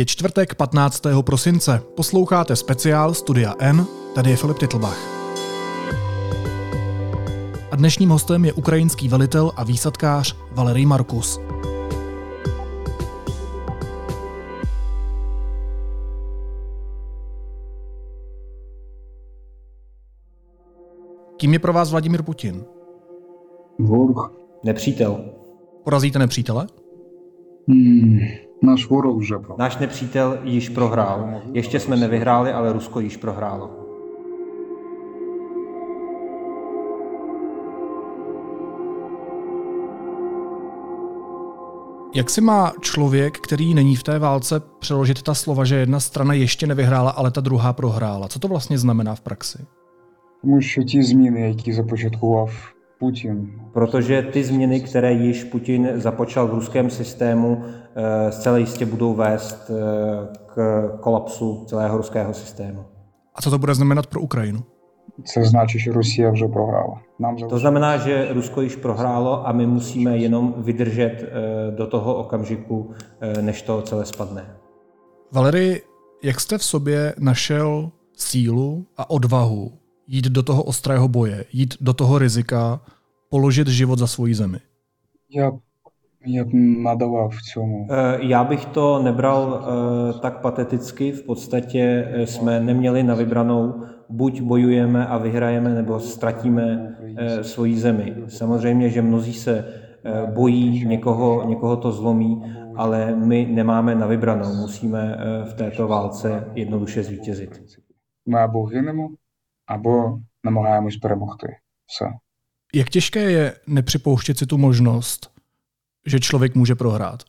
Je čtvrtek 15. prosince. Posloucháte speciál Studia N. Tady je Filip Titlbach. A dnešním hostem je ukrajinský velitel a výsadkář Valerij Markus. Kým je pro vás Vladimir Putin? Vůr. Nepřítel. Porazíte nepřítele? Hmm, Наш ворог вже про. Náš nepřítel již prohrál. Ještě jsme nevyhráli, ale Rusko již prohrálo. Jak si má člověk, který není v té válce, přeložit ta slova, že jedna strana ještě nevyhrála, ale ta druhá prohrála? Co to vlastně znamená v praxi? Тому що ті зміни, які започаткував Путін, Protože ty změny, které již Putin započal v ruském systému, eh, zcela jistě budou vést eh, k kolapsu celého ruského systému. A co to bude znamenat pro Ukrajinu? це значить, що Росія вже програла. Нам To залишилося znamená, že Rusko již prohrálo a my musíme jenom vydržet eh, do toho okamžiku, eh, než to celé spadne. Valery, jak jste v sobě našel sílu a odvahu jít do toho ostrého boje, jít do toho rizika, položit život za svoji zemi. Já, já nadala v čemu. Eh, já bych to nebral eh, tak pateticky, v podstatě eh, jsme neměli na vybranou, buď bojujeme a vyhrajeme, nebo ztratíme svoji zemi. Samozřejmě, že mnozí se bojí, někoho, někoho to zlomí, ale my nemáme na vybranou, musíme v této válce jednoduše zvítězit. Má bohy nebo? або намагаємось перемогти. Все. Jak těžké je nepřipouštět si tu možnost, že člověk může prohrát?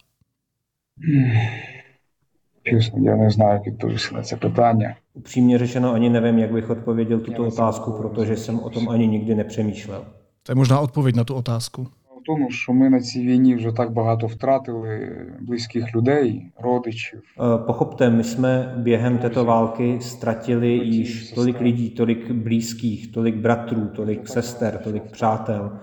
Чесно, я не знаю, як відповісти на це питання. Upřímně řečeno, ani nevím, jak bych odpověděl tuto otázku, protože jsem o tom ani nikdy nepřemýšlel. To je možná odpověď na tu otázku. В тому, що ми на цій війні вже так багато втратили близьких людей, родичів. Eh, Pochopte, my jsme během této války ztratili již tolik lidí, tolik blízkých, tolik bratrů, tolik sester, tolik přátel,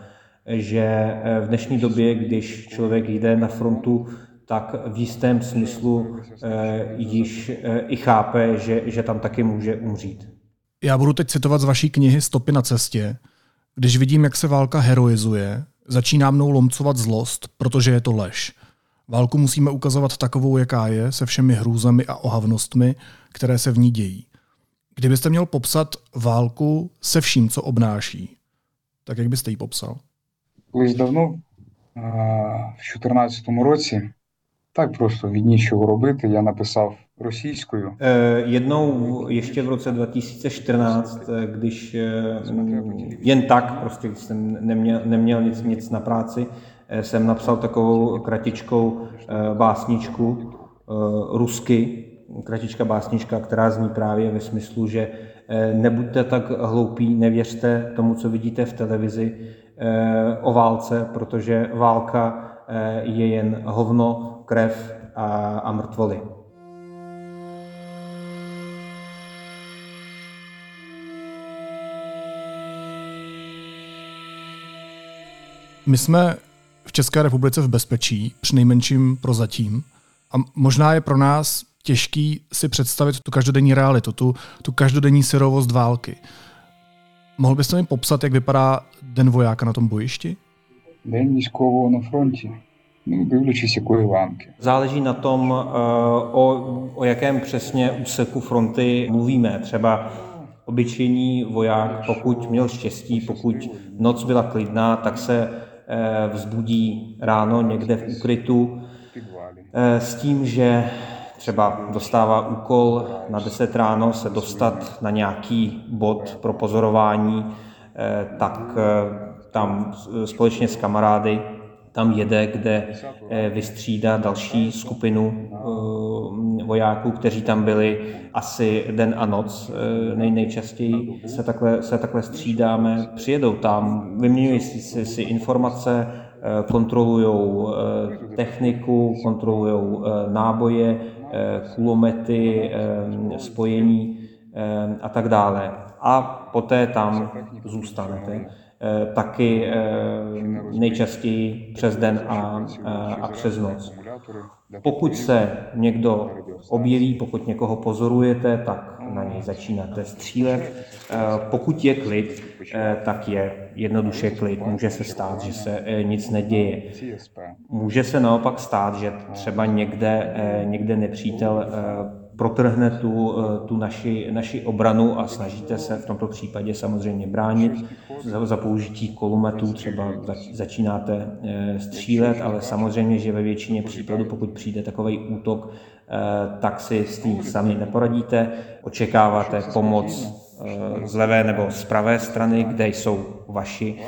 že eh, v dnešní době, když člověk jde na frontu, tak v jistém smyslu eh, již eh, i chápe, že, že tam taky může umřít. Já budu teď citovat z vaší knihy Stopy na cestě. Když vidím, jak se válka heroizuje, začíná mnou lomcovat zlost, protože je to lež. Válku musíme ukazovat takovou, jaká je, se všemi hrůzami a ohavnostmi, které se v ní dějí. Kdybyste měl popsat válku se vším, co obnáší, tak jak byste ji popsal? Колись давно, а, в 2014 році, так просто від нічого робити, я написав Rosijskou. Eh, jednou ještě v roce 2014, eh, když eh, mm, jen tak, prostě když jsem neměl, neměl nic, nic na práci, jsem napsal takovou kratičkou básničku rusky, kratička básnička, která zní právě ve smyslu, že nebuďte tak hloupí, nevěřte tomu, co vidíte v televizi o válce, protože válka je jen hovno, krev a, a mrtvoly. My jsme v České republice v bezpečí, přinejmenším prozatím. A možná je pro nás těžký si představit tu každodenní realitu, tu, tu každodenní syrovost války. Mohl byste mi popsat, jak vypadá den vojáka na tom bojišti? Den vojskového na frontě. Záleží na tom, eh, o, o jakém přesně úseku fronty mluvíme. Třeba obyčejný voják, pokud měl štěstí, pokud noc byla klidná, tak se Eh, vzbudí ráno někde v úkrytu eh, s tím, že třeba dostává úkol na 10 ráno se dostat na nějaký bod pro pozorování, eh, tak tam společně s kamarády tam jede, kde eh, vystřídá další skupinu eh, vojáků, kteří tam byli asi den a noc eh, nej, nejčastěji. Se takhle, se takhle střídáme, přijedou tam, vyměňují si, si, informace, kontrolují techniku, kontrolují náboje, kulomety, spojení a tak dále. A poté tam zůstanete. Eh, Taky eh, nejčastěji přes den a, a, a přes noc. Pokud se někdo objeví, pokud někoho pozorujete, tak na něj začínáte střílet. Pokud je klid, tak je jednoduše klid. Může se stát, že se nic neděje. Může se naopak stát, že třeba někde, někde nepřítel protrhne tu, eh, tu naši, naši obranu a snažíte se v tomto případě samozřejmě bránit. Za, za použití kolumetů třeba začínáte eh, střílet, ale samozřejmě, že ve většině případů, pokud přijde takový útok, eh, tak si s tím sami neporadíte. Očekáváte pomoc z levé nebo z pravé strany, kde jsou vaši,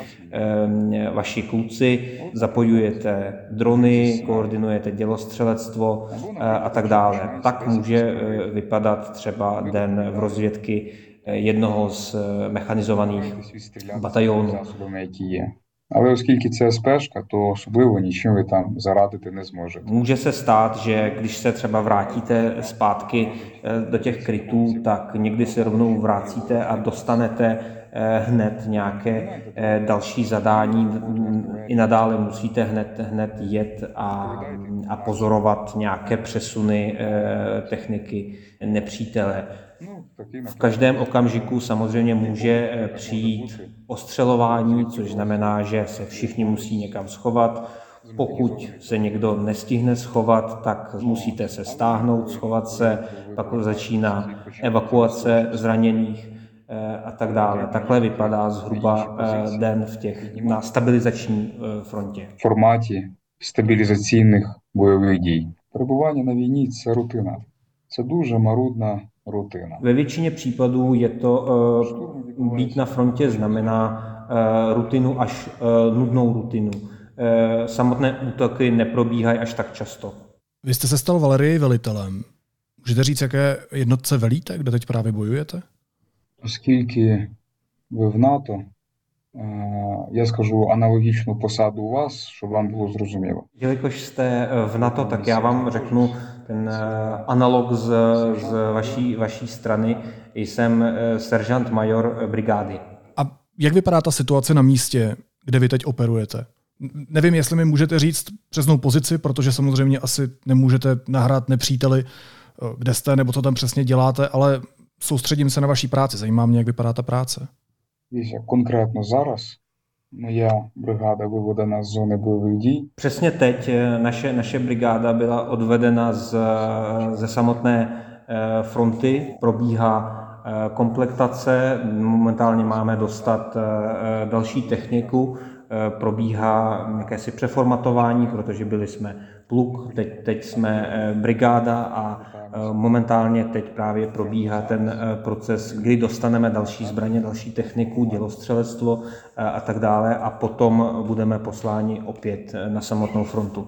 vaši kluci, zapojujete drony, koordinujete dělostřelectvo a tak dále. Tak může e, vypadat třeba den v rozvědky jednoho z mechanizovaných batalionů. Але оскільки це СПшка, то особливо нічим ви там зарадити не зможете. Může se stát, že když se třeba vrátíte zpátky do těch krytů, tak někdy se rovnou vracíte a dostanete hned nějaké další zadání. I nadále musíte hned, hned jet a, a pozorovat nějaké přesuny techniky nepřítele. V každém okamžiku samozřejmě může přijít ostřelování, což znamená, že se všichni musí někam schovat. Pokud se někdo nestihne schovat, tak musíte se stáhnout, schovat se, pak začíná evakuace zraněných eh, a tak dále. Takhle vypadá zhruba eh, den v těch na stabilizační eh, frontě. В форматі стабілізаційних бойових дій. Перебування на війні це рутина. Це дуже марудна рутина. Ve většině případů je to uh, být na frontě znamená uh, rutinu až uh, nudnou rutinu. Uh, samotné útoky neprobíhají až tak často. Vy jste se stal Valerii velitelem. Můžete říct, jaké jednotce velíte, kde teď právě bojujete? Оскільки ви в НАТО, я скажу аналогічну посаду у вас, щоб вам було зрозуміло. Jelikož jste v NATO, tak já vám řeknu ten analog z, z vaší, vaší strany. Jsem seržant major brigády. A jak vypadá ta situace na místě, kde vy teď operujete? Nevím, jestli mi můžete říct přesnou pozici, protože samozřejmě asi nemůžete nahrát nepříteli, kde jste nebo co tam přesně děláte, ale soustředím se na vaší práci. Zajímá mě, jak vypadá ta práce. Дивіться, конкретно зараз моя бригада виведена з зони бойових дій. Přesně teď naše, naše brigáda byla odvedena z, ze samotné fronty, probíhá komplektace, momentálně máme dostat další techniku, probíhá jakési přeformatování, protože byli jsme pluk, teď, teď jsme brigáda a momentálně teď právě probíhá ten proces, kdy dostaneme další zbraně, další techniku, dělostřelectvo a tak dále a potom budeme posláni opět na samotnou frontu.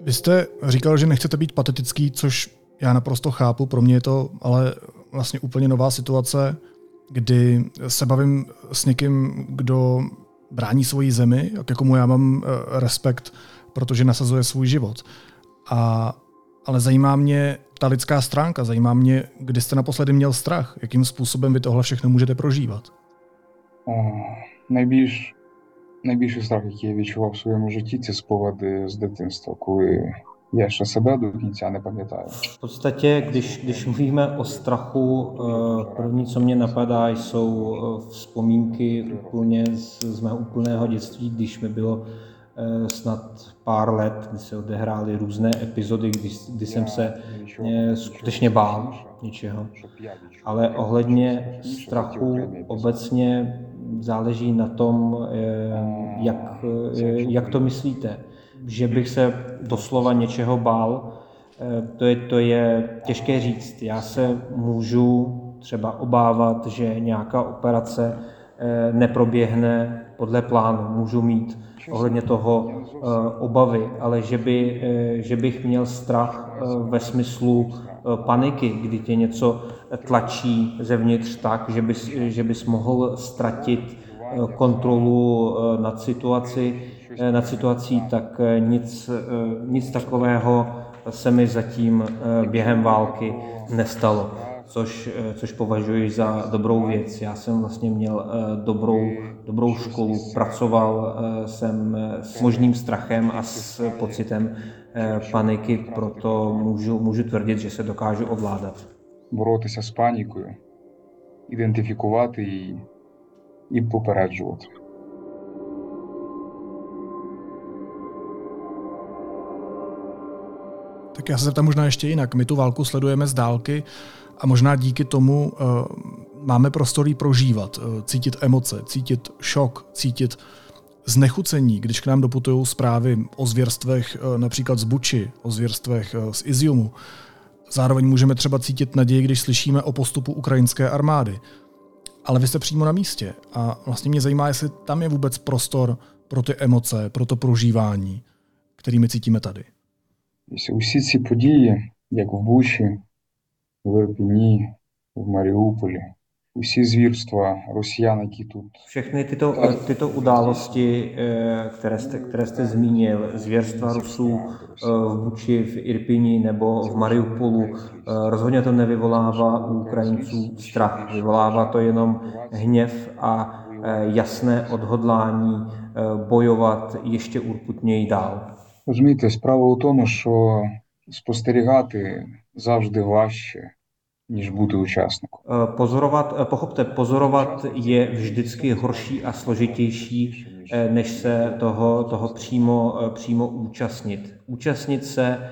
Vy jste říkal, že nechcete být patetický, což já naprosto chápu. Pro mě je to ale vlastně úplně nová situace, kdy se bavím s někým, kdo brání svoji zemi, k komu já mám eh, respekt, protože nasazuje svůj život. A, ale zajímá mě ta lidská stránka, zajímá mě, kdy jste naposledy měl strach, jakým způsobem vy tohle všechno můžete prožívat. Uh, nejbільш, найбільший страх, який я відчував в своєму житті, це спогади з дитинства, коли já ještě sebe do kінця не пам'ятаю. V podstatě, když, když mluvíme o strachu, první, co mě napadá, jsou vzpomínky úplně z, z mého úplného dětství, když mi bylo snad pár let, kdy se odehrály různé epizody, kdy, kdy jsem se skutečně bál něčeho. Ale ohledně strachu obecně záleží na tom, jak, jak to myslíte že bych se doslova něčeho bál, eh, to je, to je těžké říct. Já se můžu třeba obávat, že nějaká operace eh, neproběhne podle plánu. Můžu mít ohledně toho eh, obavy, ale že, by, že bych měl strach ve smyslu paniky, kdy tě něco tlačí zevnitř tak, že bys, že bys mohl ztratit kontrolu nad situaci, nad situací, tak eh, nic, eh, nic takového se mi zatím během války nestalo. což, což považuji za dobrou věc. Já jsem vlastně měl dobrou, dobrou školu, pracoval jsem s možným strachem a s pocitem paniky, proto můžu, můžu tvrdit, že se dokážu ovládat. Боротися з панікою, ідентифікувати її і попереджувати. Tak já se zeptám možná ještě jinak. My tu válku sledujeme z dálky a možná díky tomu uh, máme prostor jí prožívat, uh, cítit emoce, cítit šok, cítit znechucení, když k nám doputují zprávy o zvěrstvech uh, například z Buči, o zvěrstvech uh, z Iziumu. Zároveň můžeme třeba cítit naději, když slyšíme o postupu ukrajinské armády. Ale vy jste přímo na místě a vlastně mě zajímá, jestli tam je vůbec prostor pro ty emoce, pro to prožívání, kterými cítíme tady. Усі ці події, як в Бучі, в Ірпіні, в Маріуполі, усі звірства росіян, які тут. Všechny tyto, tyto události, které jste, které jste zmínil, zvěrstva Rusů v Buči, v Irpini nebo v Mariupolu, rozhodně to nevyvolává u Ukrajinců strach. Vyvolává to jenom hněv a jasné odhodlání bojovat ještě urputněji dál. Розумієте, справа у тому, що спостерігати завжди важче, ніж бути учасником. Pozorovat, pochopte, pozorovat je vždycky horší a složitější, než se toho, toho přímo, přímo účastnit. Účastnit se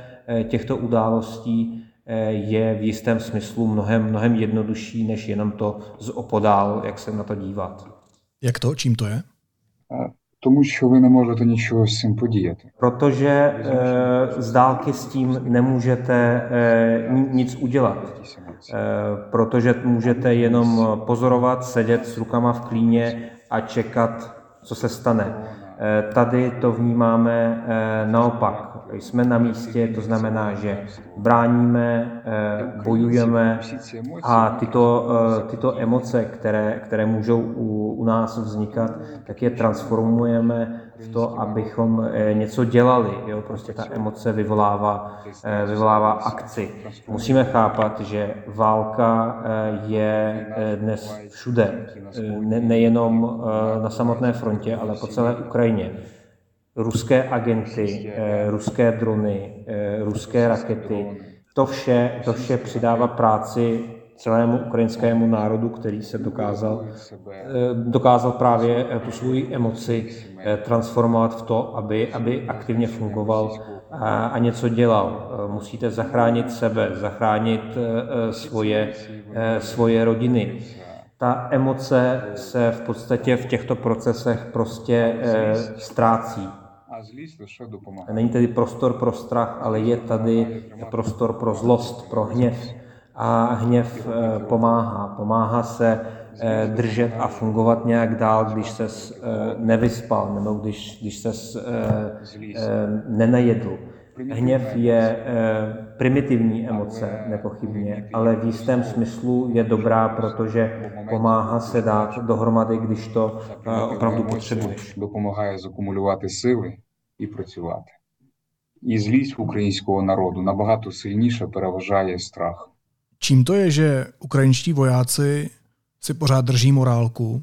těchto událostí je v jistém smyslu mnohem, mnohem jednodušší, než jenom to z opodál, jak se na to dívat. Jak to? Čím to je? Тому що ви не можете нічого з цим подіяти. Protože e, z dálky s tím nemůžete e, nic udělat. E, protože můžete jenom pozorovat, sedět s rukama v klíně a čekat, co se stane. Tady to vnímáme naopak. Jsme na místě, to znamená, že bráníme, bojujeme a tyto, tyto emoce, které, které můžou u, u nás vznikat, tak je transformujeme v to, abychom něco dělali. Jo? Prostě ta emoce vyvolává, vyvolává akci. Musíme chápat, že válka je dnes všude. Ne, nejenom na samotné frontě, ale po celé Ukrajině ruské agenty, ruské drony, ruské rakety. To vše, to vše přidává práci celému ukrajinskému národu, který se dokázal, dokázal právě tu svou emoci transformovat v to, aby, aby aktivně fungoval a, a něco dělal. Musíte zachránit sebe, zachránit svoje, svoje rodiny. Ta emoce se v podstatě v těchto procesech prostě ztrácí. Není tedy prostor pro strach, ale je tady prostor pro zlost, pro hněv. A hněv eh, pomáhá. Pomáhá se eh, držet a fungovat nějak dál, když se eh, nevyspal nebo když, když se nenajedl. Hněv je primitivní emoce, nepochybně, ale v jistém smyslu je dobrá, protože pomáhá se dát dohromady, když to opravdu potřebuješ. Dopomáhá zakumulovat síly і працювати. І злість українського народу набагато сильніше переважає страх. Čím to je, že ukrajinští vojáci si pořád drží morálku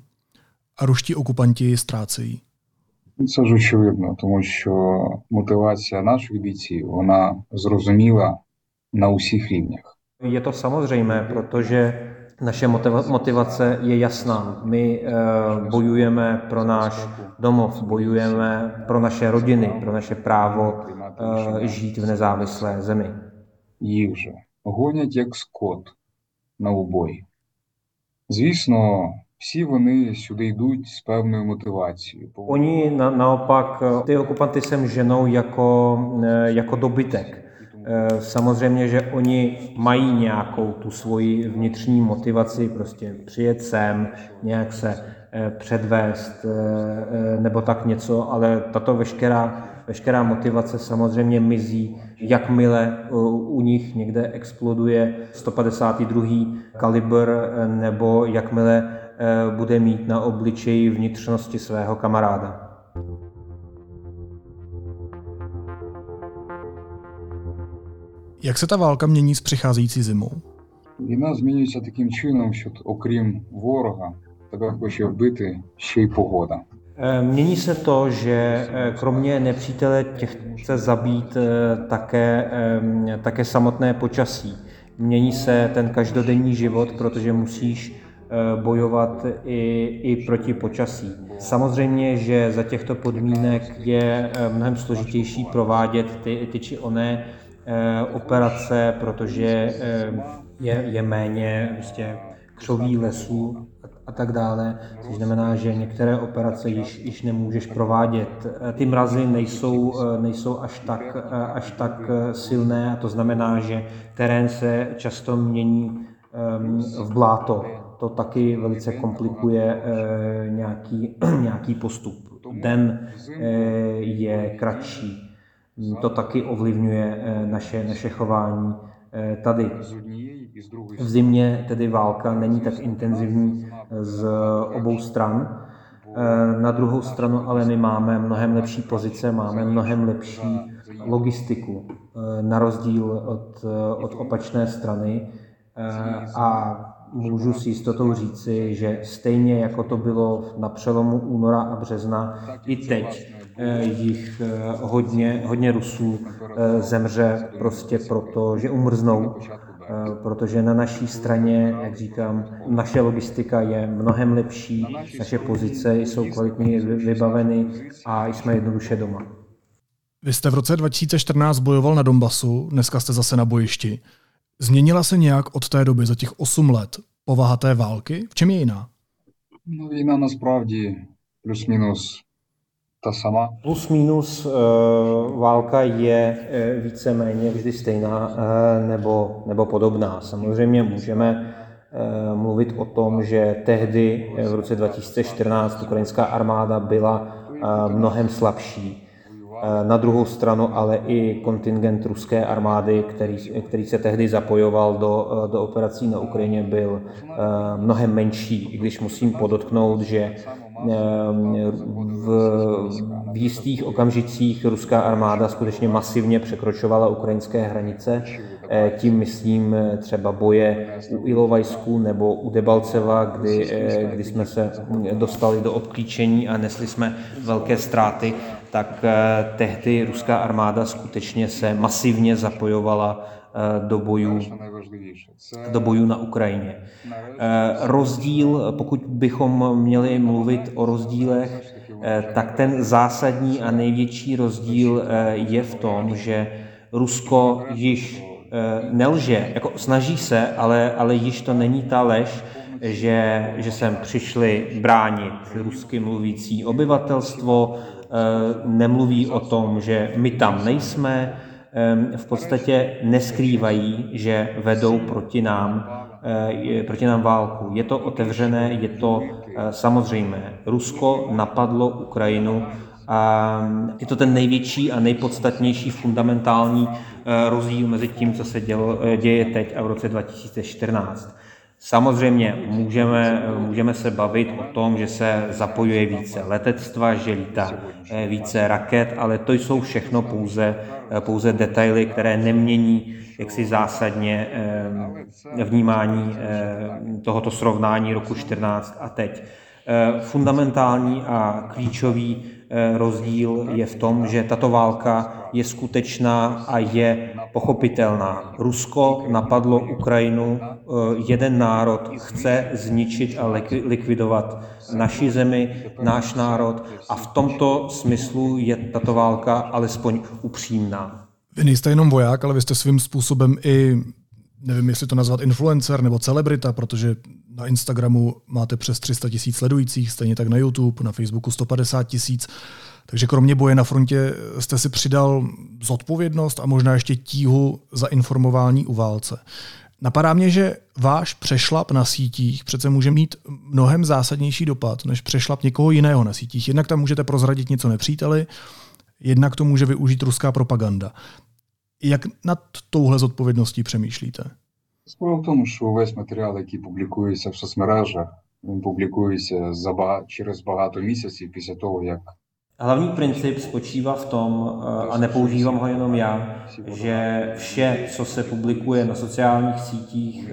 a ruští okupanti ji ztrácejí? Це ж очевидно, тому що мотивація наших бійців вона зрозуміла на усіх рівнях. Je to samozřejmé, protože naše motivace je jasná. My bojujeme pro náš domov, bojujeme pro naše rodiny, pro naše právo žít v nezávislé zemi. Їх же гонять як скот на убой. Звісно, всі вони сюди йдуть з певною мотивацією. Oni na, naopak ty okupanty sem ženou jako, jako dobytek. Samozřejmě, že oni mají nějakou tu svoji vnitřní motivaci, prostě přijet sem, nějak se předvést nebo tak něco, ale tato veškerá, veškerá motivace samozřejmě mizí, jakmile u nich někde exploduje 152. kalibr nebo jakmile bude mít na obličeji vnitřnosti svého kamaráda. Jak se ta válka mění s přicházející zimou? Війна змінюється таким чином, що окрім ворога, тебе хоче вбити ще й pогода. Mění se to, že kromě nepřítele těch chce zabít také, také samotné počasí. Mění se ten každodenní život, protože musíš bojovat i, i proti počasí. Samozřejmě, že za těchto podmínek je mnohem složitější provádět ty, ty či oné operace, protože je, je méně prostě křoví lesů a tak dále, což znamená, že některé operace již, již nemůžeš provádět. Ty mrazy nejsou, nejsou až, tak, až tak silné a to znamená, že terén se často mění v bláto. To taky velice komplikuje nějaký, nějaký postup. Den je kratší. To taky ovlivňuje naše, naše chování tady. V zimě tedy válka není tak intenzivní z obou stran. Na druhou stranu ale my máme mnohem lepší pozice, máme mnohem lepší logistiku, na rozdíl od, od opačné strany. A můžu s jistotou říci, že stejně jako to bylo na přelomu února a března, i teď Eh, jich eh, hodně, hodně Rusů eh, zemře prostě proto, že umrznou, protože na naší straně, jak říkám, naše logistika je mnohem lepší, naše pozice jsou kvalitně vybaveny a jsme jednoduše doma. Vy jste v roce 2014 bojoval na Donbasu, dneska jste zase na bojišti. Změnila se nějak od té doby za těch 8 let povaha té války? V čem je jiná? No, jiná naspravdě plus minus ta sama? Plus minus e, válka je e, víceméně vždy stejná e, nebo, nebo podobná. Samozřejmě můžeme mluvit o tom, že tehdy v roce 2014 ukrajinská armáda byla mnohem slabší. Na druhou stranu ale i kontingent ruské armády, který, který se tehdy zapojoval do, do operací na Ukrajině, byl mnohem menší, i když musím podotknout, že v, v jistých okamžicích ruská armáda skutečně masivně překročovala ukrajinské hranice. Eh, tím myslím eh, třeba boje u Ilovajsku nebo u Debalceva, kdy, eh, kdy jsme se dostali do obklíčení a nesli jsme velké ztráty, tak tehdy ruská armáda skutečně se masivně zapojovala do bojů, do bojů na Ukrajině. Rozdíl, pokud bychom měli mluvit o rozdílech, tak ten zásadní a největší rozdíl je v tom, že Rusko již nelže, jako snaží se, ale, ale již to není ta lež, že, že sem přišli bránit rusky mluvící obyvatelstvo, nemluví o tom, že my tam nejsme, v podstatě neskrývají, že vedou proti nám, eh, proti nám válku. Je to otevřené, je to eh, samozřejmé. Rusko napadlo Ukrajinu a je to ten největší a nejpodstatnější fundamentální eh, rozdíl mezi tím, co se dělo, děje teď a v roce 2014. Samozřejmě můžeme, můžeme se bavit o tom, že se zapojuje více letectva, že lítá více raket, ale to jsou všechno pouze, pouze detaily, které nemění jaksi zásadně eh, vnímání eh, tohoto srovnání roku 14 a teď. Eh, fundamentální a klíčový rozdíl je v tom, že tato válka je skutečná a je pochopitelná. Rusko napadlo Ukrajinu, jeden národ chce zničit a likvidovat naši zemi, náš národ a v tomto smyslu je tato válka alespoň upřímná. Vy nejste jenom voják, ale vy jste svým způsobem i, nevím, jestli to nazvat influencer nebo celebrita, protože na Instagramu máte přes 300 tisíc sledujících, stejně tak na YouTube, na Facebooku 150 tisíc. Takže kromě boje na frontě jste si přidal zodpovědnost a možná ještě tíhu za informování u válce. Napadá mě, že váš přešlap na sítích přece může mít mnohem zásadnější dopad než přešlap někoho jiného na sítích. Jednak tam můžete prozradit něco nepříteli, jednak to může využít ruská propaganda. Jak nad touhle zodpovědností přemýšlíte? Справа в тому, що весь матеріал, який публікується в соцмережах, він публікується за через багато місяців після того, як Hlavní princip spočívá v tom, a nepoužívám ho jenom já, že vše, co se publikuje na sociálních sítích,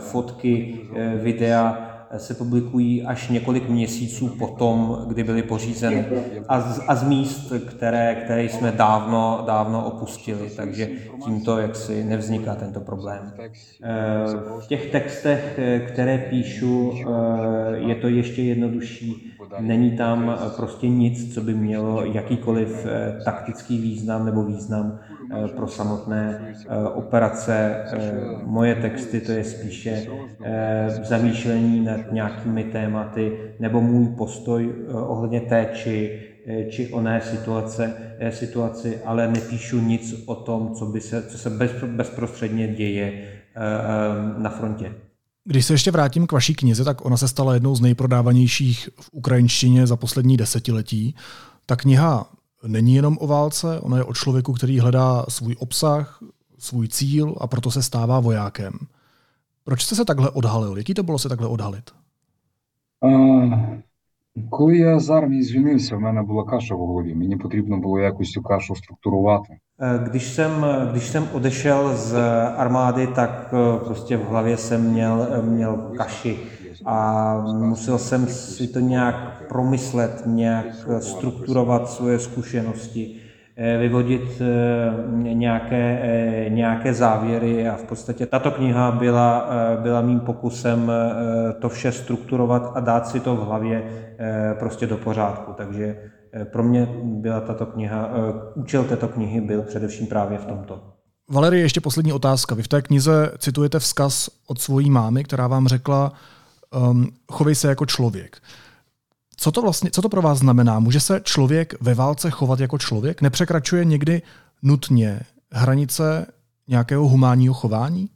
fotky, videa, se publikují až několik měsíců potom, kdy byly pořízeny a z, a z míst, které, které jsme dávno, dávno opustili, takže tímto jaksi nevzniká tento problém. Eh, v těch textech, které píšu, eh, je to ještě jednodušší. Není tam prostě nic, co by mělo jakýkoliv eh, taktický význam nebo význam Eh, pro samotné eh, operace. Eh, moje texty to je spíše zamýšlení nad nějakými tématy nebo můj postoj ohledně té či či oné situace, situaci, ale nepíšu nic o tom, co, by se, co se bezprostředně děje na frontě. Když se ještě vrátím k vaší knize, tak ona se stala jednou z nejprodávanějších v ukrajinštině za poslední desetiletí. Ta kniha není jenom o válce, ona je o člověku, který hledá svůj obsah, svůj cíl a proto se stává vojákem. Proč jste se takhle odhalil? Jaký to bylo se takhle odhalit? Uh, коли я з армії звільнився, в мене була каша в голові. Мені потрібно було якось цю кашу структурувати. Když jsem, když jsem odešel z armády, tak prostě v hlavě jsem měl, měl kaši a musel jsem si to nějak promyslet, nějak strukturovat svoje zkušenosti, eh, vyvodit eh, nějaké, eh, nějaké závěry a v podstatě tato kniha byla, byla mým pokusem to vše strukturovat a dát si to v hlavě prostě do pořádku. Takže pro mě byla tato kniha, účel této knihy byl především právě v tomto. Valerie, ještě poslední otázka. Vy v té knize citujete vzkaz od svojí mámy, která vám řekla, um, chovej se jako člověk. Co to vlastně, co to pro vás znamená? Může se člověk ve válce chovat jako člověk? Nepřekračuje někdy nutně hranice nějakého humánního chování?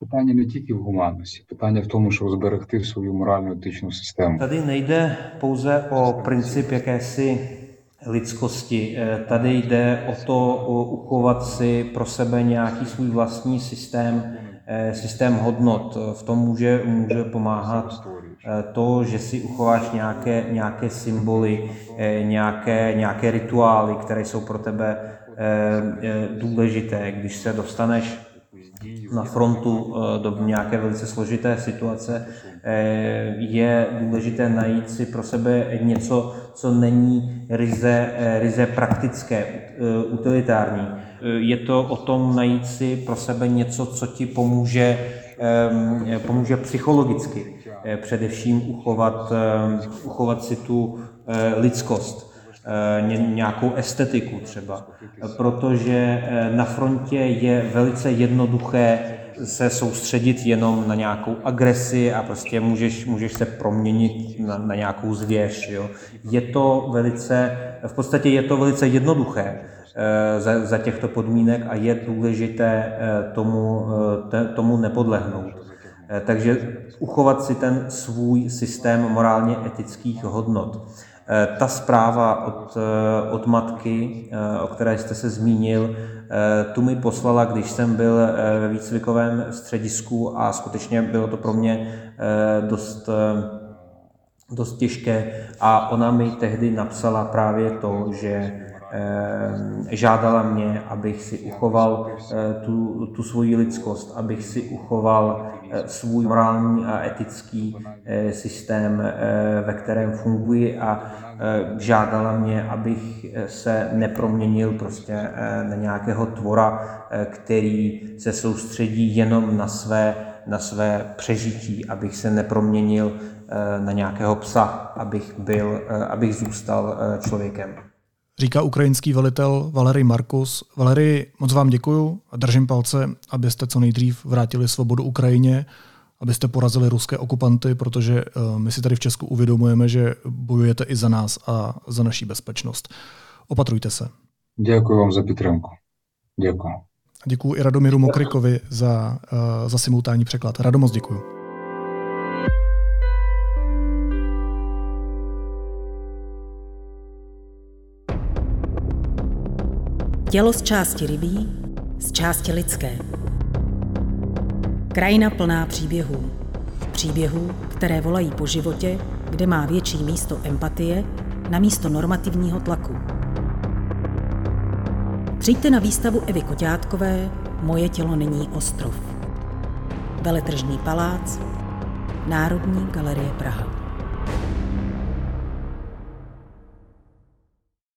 Питання не тільки в гуманності, питання в тому, щоб зберегти свою морально етичну систему. Tady nejde pouze o princip jakési lidskosti. Tady jde o to uchovat si pro sebe nějaký svůj vlastní systém Eh, systém hodnot. V tom může, může pomáhat eh, to, že si uchováš nějaké, nějaké symboly, eh, nějaké, nějaké rituály, které jsou pro tebe důležité. Když se dostaneš na frontu do nějaké velice složité situace, je důležité najít si pro sebe něco, co není ryze, ryze praktické, utilitární je to o tom najít si pro sebe něco, co ti pomůže, pomůže psychologicky. Eh, především uchovat, uchovat si tu eh, lidskost, eh, nějakou estetiku třeba. Protože na frontě je velice jednoduché se soustředit jenom na nějakou agresi a prostě můžeš, můžeš se proměnit na, na nějakou zvěř. Jo. Je to velice, v podstatě je to velice jednoduché. Eh, za, za těchto podmínek a je důležité eh, tomu, eh, tomu nepodlehnout. Takže uchovat si ten svůj systém morálně etických hodnot. Ta zpráva od, od matky, o které jste se zmínil, tu mi poslala, když jsem byl ve výcvikovém středisku a skutečně bylo to pro mě dost, dost těžké. A ona mi tehdy napsala právě to, že Eh, žádala mě, abych si uchoval eh, tu, tu svoji lidskost, abych si uchoval eh, svůj morální a etický systém, ve kterém funguji a žádala mě, abych se neproměnil prostě na nějakého tvora, který se soustředí jenom na své, na své přežití, abych se neproměnil na nějakého psa, abych, byl, abych zůstal člověkem říká ukrajinský velitel Valery Markus. Valery, moc vám děkuju a držím palce, abyste co nejdřív vrátili svobodu Ukrajině, abyste porazili ruské okupanty, protože eh, my si tady v Česku uvědomujeme, že bojujete i za nás a za naší bezpečnost. Opatrujte se. Děkuji vám za podporu. Děkuji. Děkuji i Radomiru Mokrykovi za, eh, za simultánní překlad. Radomoc děkuji. Tělo z části rybí, z části lidské. Krajina plná příběhů. Příběhů, které volají po životě, kde má větší místo empatie na místo normativního tlaku. Přijďte na výstavu Evy Koťátkové Moje tělo není ostrov. Veletržní palác, Národní galerie Praha.